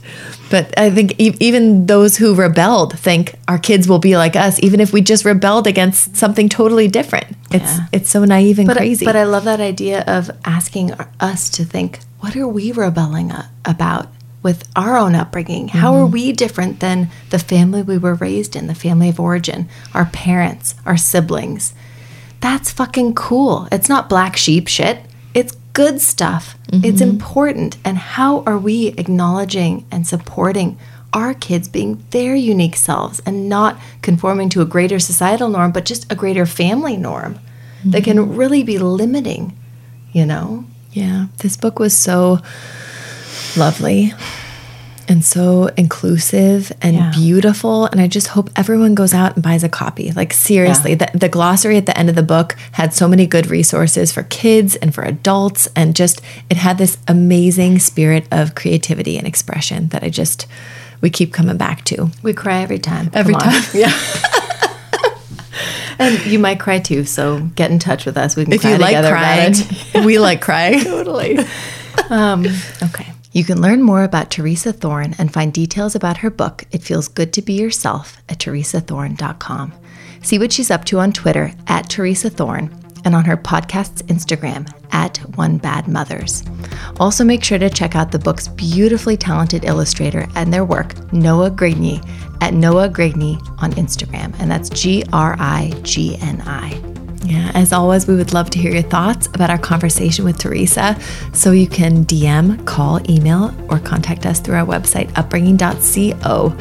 But I think e- even those who rebelled think our kids will be like us, even if we just rebelled against something totally different. It's yeah. it's so naive and but, crazy. But I love that idea of asking us to think, what are we rebelling about? with our own upbringing. Mm-hmm. How are mm-hmm. we different than the family we were raised in, the family of origin, our parents, our siblings? That's fucking cool. It's not black sheep shit. Good stuff. Mm-hmm. It's important. And how are we acknowledging and supporting our kids being their unique selves and not conforming to a greater societal norm, but just a greater family norm mm-hmm. that can mm-hmm. really be limiting, you know? Yeah. This book was so lovely and so inclusive and yeah. beautiful. And I just hope everyone goes out and buys a copy. Like, seriously, yeah. the, the glossary at the end of the book had so many good resources for kids and for adults. And just, it had this amazing spirit of creativity and expression that I just, we keep coming back to. We cry every time. Every time. Yeah. and you might cry too. So get in touch with us. We can if you like crying, we like crying. totally. Um, okay. You can learn more about Theresa Thorn and find details about her book, It Feels Good to Be Yourself, at theresathorn.com. See what she's up to on Twitter at Theresa Thorn and on her podcast's Instagram at One Bad Mothers. Also, make sure to check out the book's beautifully talented illustrator and their work, Noah Grigni, at Noah Grigni on Instagram, and that's G R I G N I. Yeah, as always, we would love to hear your thoughts about our conversation with Theresa. So you can DM, call, email, or contact us through our website, upbringing.co.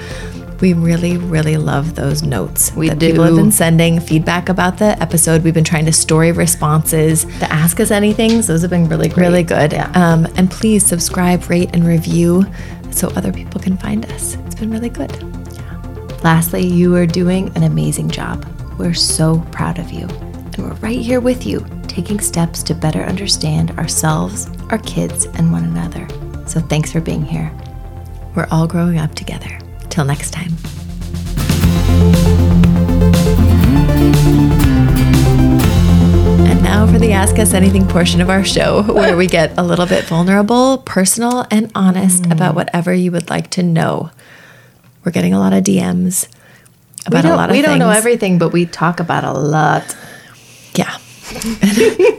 We really, really love those notes we that do. people have been sending feedback about the episode. We've been trying to story responses, to ask us anything. Those have been really, great. really good. Yeah. Um, and please subscribe, rate, and review so other people can find us. It's been really good. Yeah. Lastly, you are doing an amazing job. We're so proud of you and we're right here with you, taking steps to better understand ourselves, our kids, and one another. So thanks for being here. We're all growing up together. Till next time. And now for the Ask Us Anything portion of our show, where we get a little bit vulnerable, personal, and honest mm. about whatever you would like to know. We're getting a lot of DMs about a lot of things. We things. don't know everything, but we talk about a lot.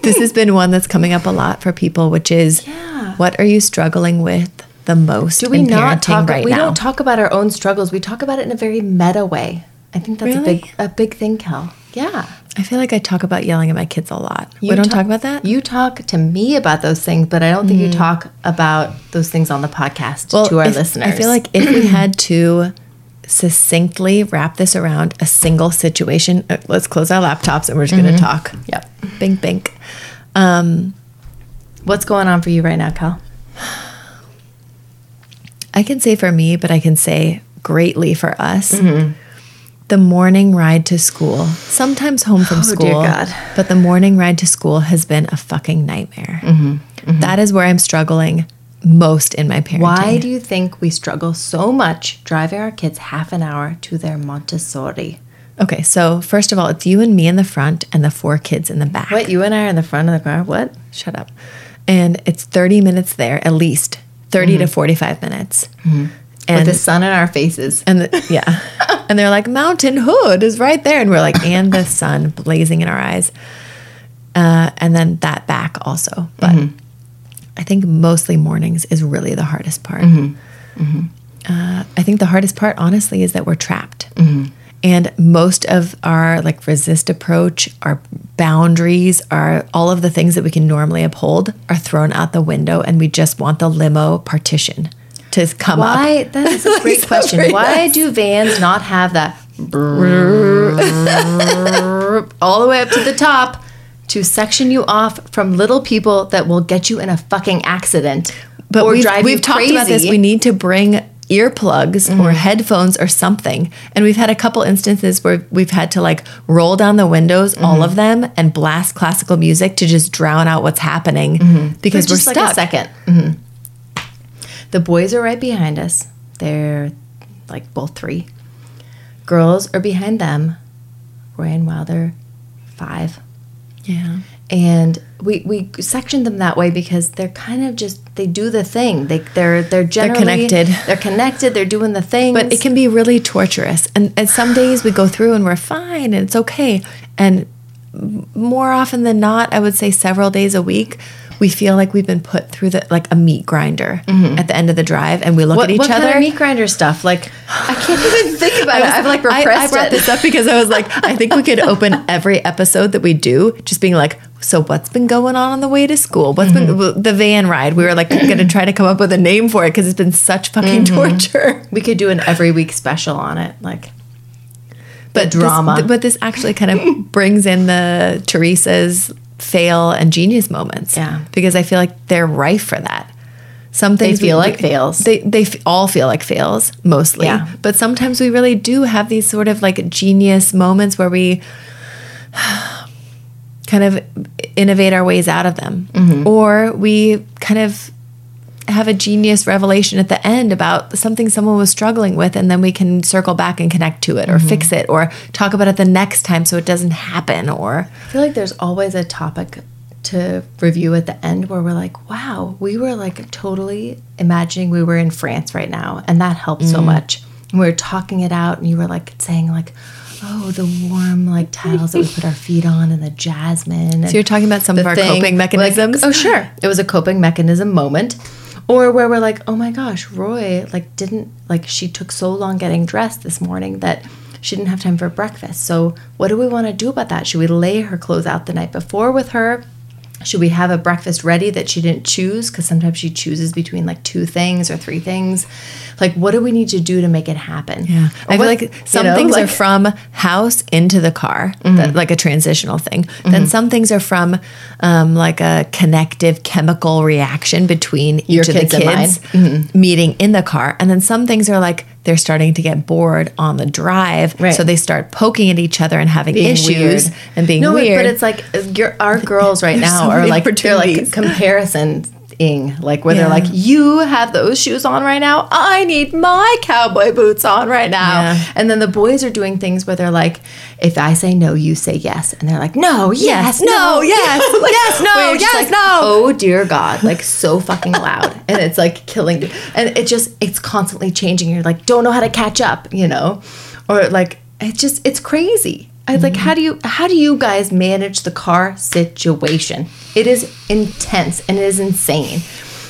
This has been one that's coming up a lot for people, which is yeah. what are you struggling with the most? Do we not talk? Right we now? don't talk about our own struggles. We talk about it in a very meta way. I think that's really? a big a big thing, Cal. Yeah. I feel like I talk about yelling at my kids a lot. You we don't talk, talk about that? You talk to me about those things, but I don't think mm. you talk about those things on the podcast well, to our if, listeners. I feel like if we had to succinctly wrap this around a single situation, uh, let's close our laptops and we're just mm-hmm. going to talk. Yep. Bink, bink. Um, What's going on for you right now, Cal? I can say for me, but I can say greatly for us. Mm-hmm the morning ride to school, sometimes home from school. oh, school, but the morning ride to school has been a fucking nightmare. Mm-hmm, mm-hmm. That is where I'm struggling most in my parenting. Why do you think we struggle so much driving our kids half an hour to their Montessori? Okay, so first of all, it's you and me in the front and the four kids in the back. What? You and I are in the front of the car? What? Shut up. And it's 30 minutes there, at least 30 mm-hmm. to 45 minutes. Mm-hmm and with the sun in our faces. And the, yeah, and they're like, Mountain Hood is right there, and we're like, and the sun blazing in our eyes, uh, and then that back also. But mm-hmm. I think mostly mornings is really the hardest part. Mm-hmm. Mm-hmm. Uh, I think the hardest part, honestly, is that we're trapped. Mm-hmm. And most of our like resist approach, our boundaries, our all of the things that we can normally uphold are thrown out the window and we just want the limo partition to come Why? up? That is a great question. Why do vans not have that all the way up to the top to section you off from little people that will get you in a fucking accident? But we've, we've talked about this. We need to bring earplugs mm-hmm. or headphones or something. And we've had a couple instances where we've had to like roll down the windows, mm-hmm. all of them, and blast classical music to just drown out what's happening mm-hmm. because we're stuck. Like a 2nd mm-hmm. The boys are right behind us. They're like both three. Girls are behind them. Roy and Wilder, five. Yeah. And we, we sectioned them that way because they're kind of just they do the thing. They they're they're generally they're connected. They're connected. They're doing the thing. But it can be really torturous. And, and some days we go through and we're fine and it's okay. And more often than not, I would say several days a week, we feel like we've been put through the like a meat grinder mm-hmm. at the end of the drive, and we look what, at each what other. What kind of meat grinder stuff? Like I can't even think about it. I've like repressed I, I brought it. this up because I was like, I think we could open every episode that we do just being like, so what's been going on on the way to school? What's mm-hmm. been the van ride? We were like going to try to come up with a name for it because it's been such fucking mm-hmm. torture. We could do an every week special on it, like but drama. This, but this actually kind of brings in the Theresa's fail and genius moments. Yeah. Because I feel like they're rife for that. Some things they feel we, like fails. They they f- all feel like fails mostly. Yeah. But sometimes we really do have these sort of like genius moments where we kind of innovate our ways out of them, mm-hmm. or we kind of have a genius revelation at the end about something someone was struggling with and then we can circle back and connect to it or mm-hmm. fix it or talk about it the next time so it doesn't happen or I feel like there's always a topic to review at the end where we're like, wow, we were like totally imagining we were in France right now and that helped mm. so much. And we were talking it out and you were like saying like oh, the warm like tiles that we put our feet on and the jasmine. So you're talking about some of our thing. coping mechanisms? Like, oh, sure. It was a coping mechanism moment or where we're like oh my gosh roy like didn't like she took so long getting dressed this morning that she didn't have time for breakfast. So what do we want to do about that? Should we lay her clothes out the night before with her should we have a breakfast ready that she didn't choose? Because sometimes she chooses between like two things or three things. Like what do we need to do to make it happen? Yeah. Or i feel like some you know, things like, are from house into the car mm-hmm. that, like a transitional thing. Mm-hmm. then some things are from um, like a connective chemical reaction between each Your of kids the kids mm-hmm. meeting in the car. And then some things are like they're starting to get bored on the drive. Right. So they start poking at each other and having being issues weird. and being no, weird. But it's like uh, our girls right now so are like they're like comparison like where yeah. they're like, you have those shoes on right now. I need my cowboy boots on right now. Yeah. And then the boys are doing things where they're like, if I say no, you say yes. And they're like, no, yes, yes no, yes, like, yes, no, yes, like, no. Oh dear God, like so fucking loud. and it's like killing you. And it just, it's constantly changing. You're like, don't know how to catch up, you know? Or like, it's just, it's crazy. I was like, how do you how do you guys manage the car situation? It is intense and it is insane.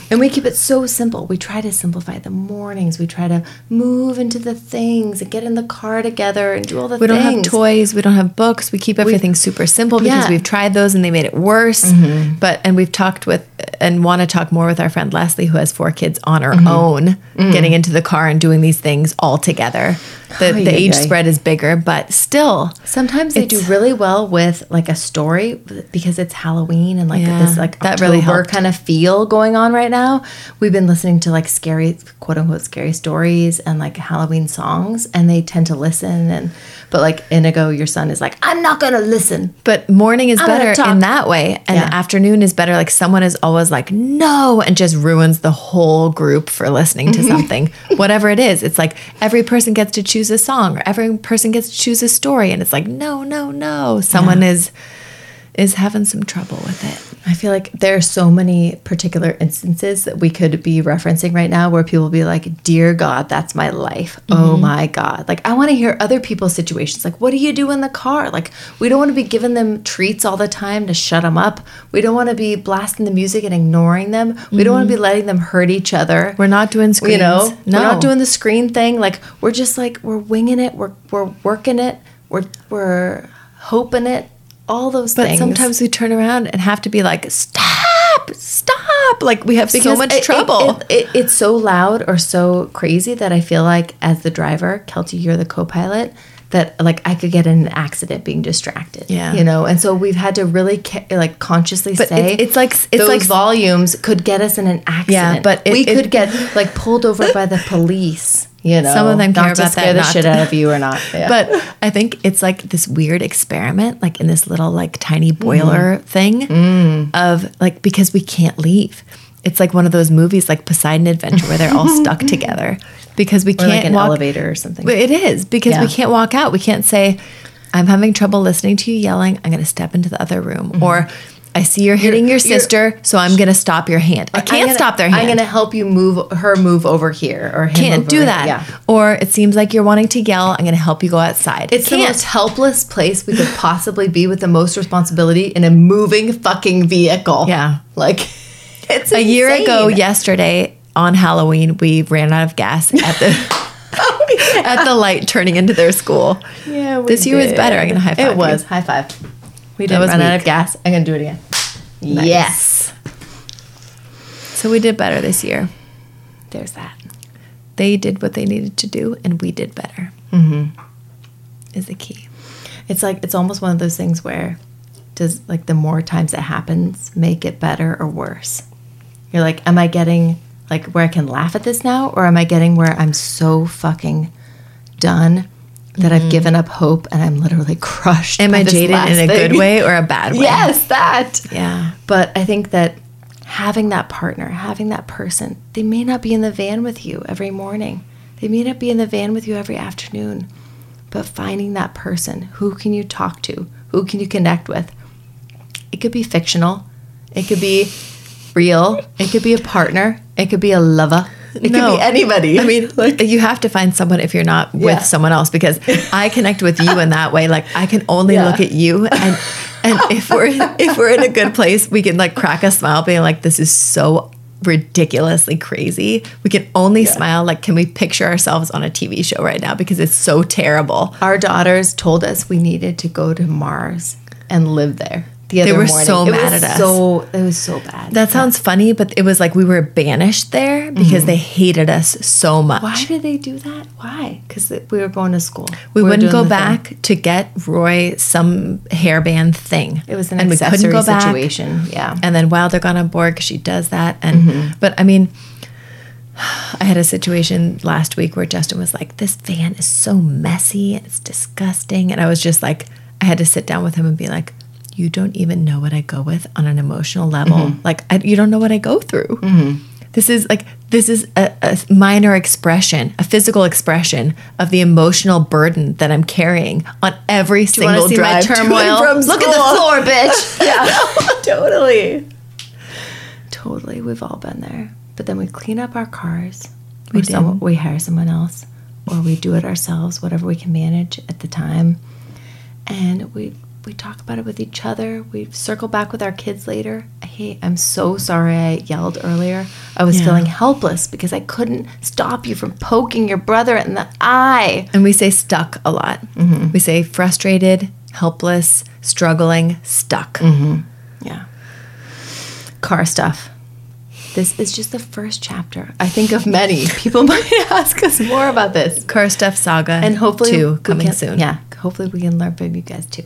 And we keep it so simple. We try to simplify the mornings. We try to move into the things and get in the car together and do all the we things. don't have toys. We don't have books. We keep everything we, super simple because yeah. we've tried those and they made it worse. Mm-hmm. But and we've talked with and want to talk more with our friend Leslie who has four kids on her mm-hmm. own, mm-hmm. getting into the car and doing these things all together. The, the age spread is bigger, but still. Sometimes they do really well with like a story because it's Halloween and like yeah, this like that October really helped. kind of feel going on right now. We've been listening to like scary, quote unquote, scary stories and like Halloween songs, and they tend to listen. And but like Inigo, your son is like, I'm not gonna listen. But morning is I'm better in that way, and yeah. afternoon is better. Like someone is always like, no, and just ruins the whole group for listening to mm-hmm. something, whatever it is. It's like every person gets to choose choose a song or every person gets to choose a story and it's like no no no someone yeah. is is having some trouble with it i feel like there are so many particular instances that we could be referencing right now where people be like dear god that's my life. Oh mm-hmm. oh my god. Like i want to hear other people's situations. Like what do you do in the car? Like we don't want to be giving them treats all the time to shut them up. We don't want to be blasting the music and ignoring them. Mm-hmm. we don't want to be mm-hmm. letting them hurt each other. We're not doing screens you know? no. we're not doing the screen thing. Like we're just like we're winging it. We're, we're working it. We're, we're hoping it all those things. but things. sometimes we turn around and have to be like, stop, stop. Like we have because so much it, trouble. It, it, it's so loud or so crazy that I feel like as the driver, Kelty, you're the co-pilot, that like I could get in an accident being distracted. Yeah. You know, and so we've had to really ca- like consciously but say it's, it's like it's those like volumes could get us in an accident. Yeah, but it, we could get like pulled over by the police. You know, some of them care about that, the shit out of you or not. Yeah. But I think it's like this weird experiment, like in this little like tiny boiler mm. thing mm. of like because we can't leave. It's like one of those movies like Poseidon Adventure where they're all stuck together because we can't like an walk, elevator or something. It is because yeah. we can't walk out. We can't say, "I'm having trouble listening to you yelling. I'm going to step into the other room," mm-hmm. or I see you're hitting you're, your sister, so I'm gonna stop your hand. I can't gonna, stop their hand. I'm gonna help you move her move over here or can't do that. Yeah. Or it seems like you're wanting to yell. I'm gonna help you go outside. It's can't. the most helpless place we could possibly be with the most responsibility in a moving fucking vehicle. Yeah. Like it's a year ago yesterday on Halloween, we ran out of gas at the oh, yeah. at the light turning into their school. Yeah, this year was better. I'm gonna high five. It was you. high five. We didn't run weak. out of gas. I'm gonna do it again. Nice. Yes. So we did better this year. There's that. They did what they needed to do, and we did better. Mm-hmm. Is the key. It's like it's almost one of those things where does like the more times it happens make it better or worse? You're like, am I getting like where I can laugh at this now, or am I getting where I'm so fucking done that mm-hmm. I've given up hope and I'm literally crushed. Am I jaded in a thing. good way or a bad way? yes, that. Yeah. But I think that having that partner, having that person, they may not be in the van with you every morning. They may not be in the van with you every afternoon. But finding that person, who can you talk to? Who can you connect with? It could be fictional. It could be real. It could be a partner. It could be a lover. It no. could be anybody. I mean, like you have to find someone if you're not yeah. with someone else because I connect with you in that way. Like I can only yeah. look at you and and if we're if we're in a good place, we can like crack a smile being like this is so ridiculously crazy. We can only yeah. smile like can we picture ourselves on a TV show right now because it's so terrible. Our daughters told us we needed to go to Mars and live there the other they were morning. so it mad at us. So it was so bad. That sounds yeah. funny, but it was like we were banished there because mm-hmm. they hated us so much. Why did they do that? Why? Because we were going to school. We, we wouldn't go back thing. to get Roy some hairband thing. It was an and accessory we couldn't go situation. Back. Yeah. And then Wilder got on board because she does that. And mm-hmm. but I mean. I had a situation last week where Justin was like, This van is so messy and it's disgusting. And I was just like, I had to sit down with him and be like, you don't even know what I go with on an emotional level. Mm-hmm. Like, I, you don't know what I go through. Mm-hmm. This is like, this is a, a, minor expression, a physical expression of the emotional burden that I'm carrying on every Do single see drive. My turmoil. Look at the floor, bitch. yeah, totally. Totally. We've all been there. But then we clean up our cars. We, some, we hire someone else or we do it ourselves, whatever we can manage at the time. And we we talk about it with each other. We circle back with our kids later. Hey, I'm so sorry I yelled earlier. I was yeah. feeling helpless because I couldn't stop you from poking your brother in the eye. And we say stuck a lot. Mm-hmm. We say frustrated, helpless, struggling, stuck. Mm-hmm. Yeah. Car stuff. This is just the first chapter. I think of many. People might ask us more about this. Car stuff saga. And hopefully, two coming can, soon. Yeah. Hopefully, we can learn from you guys too.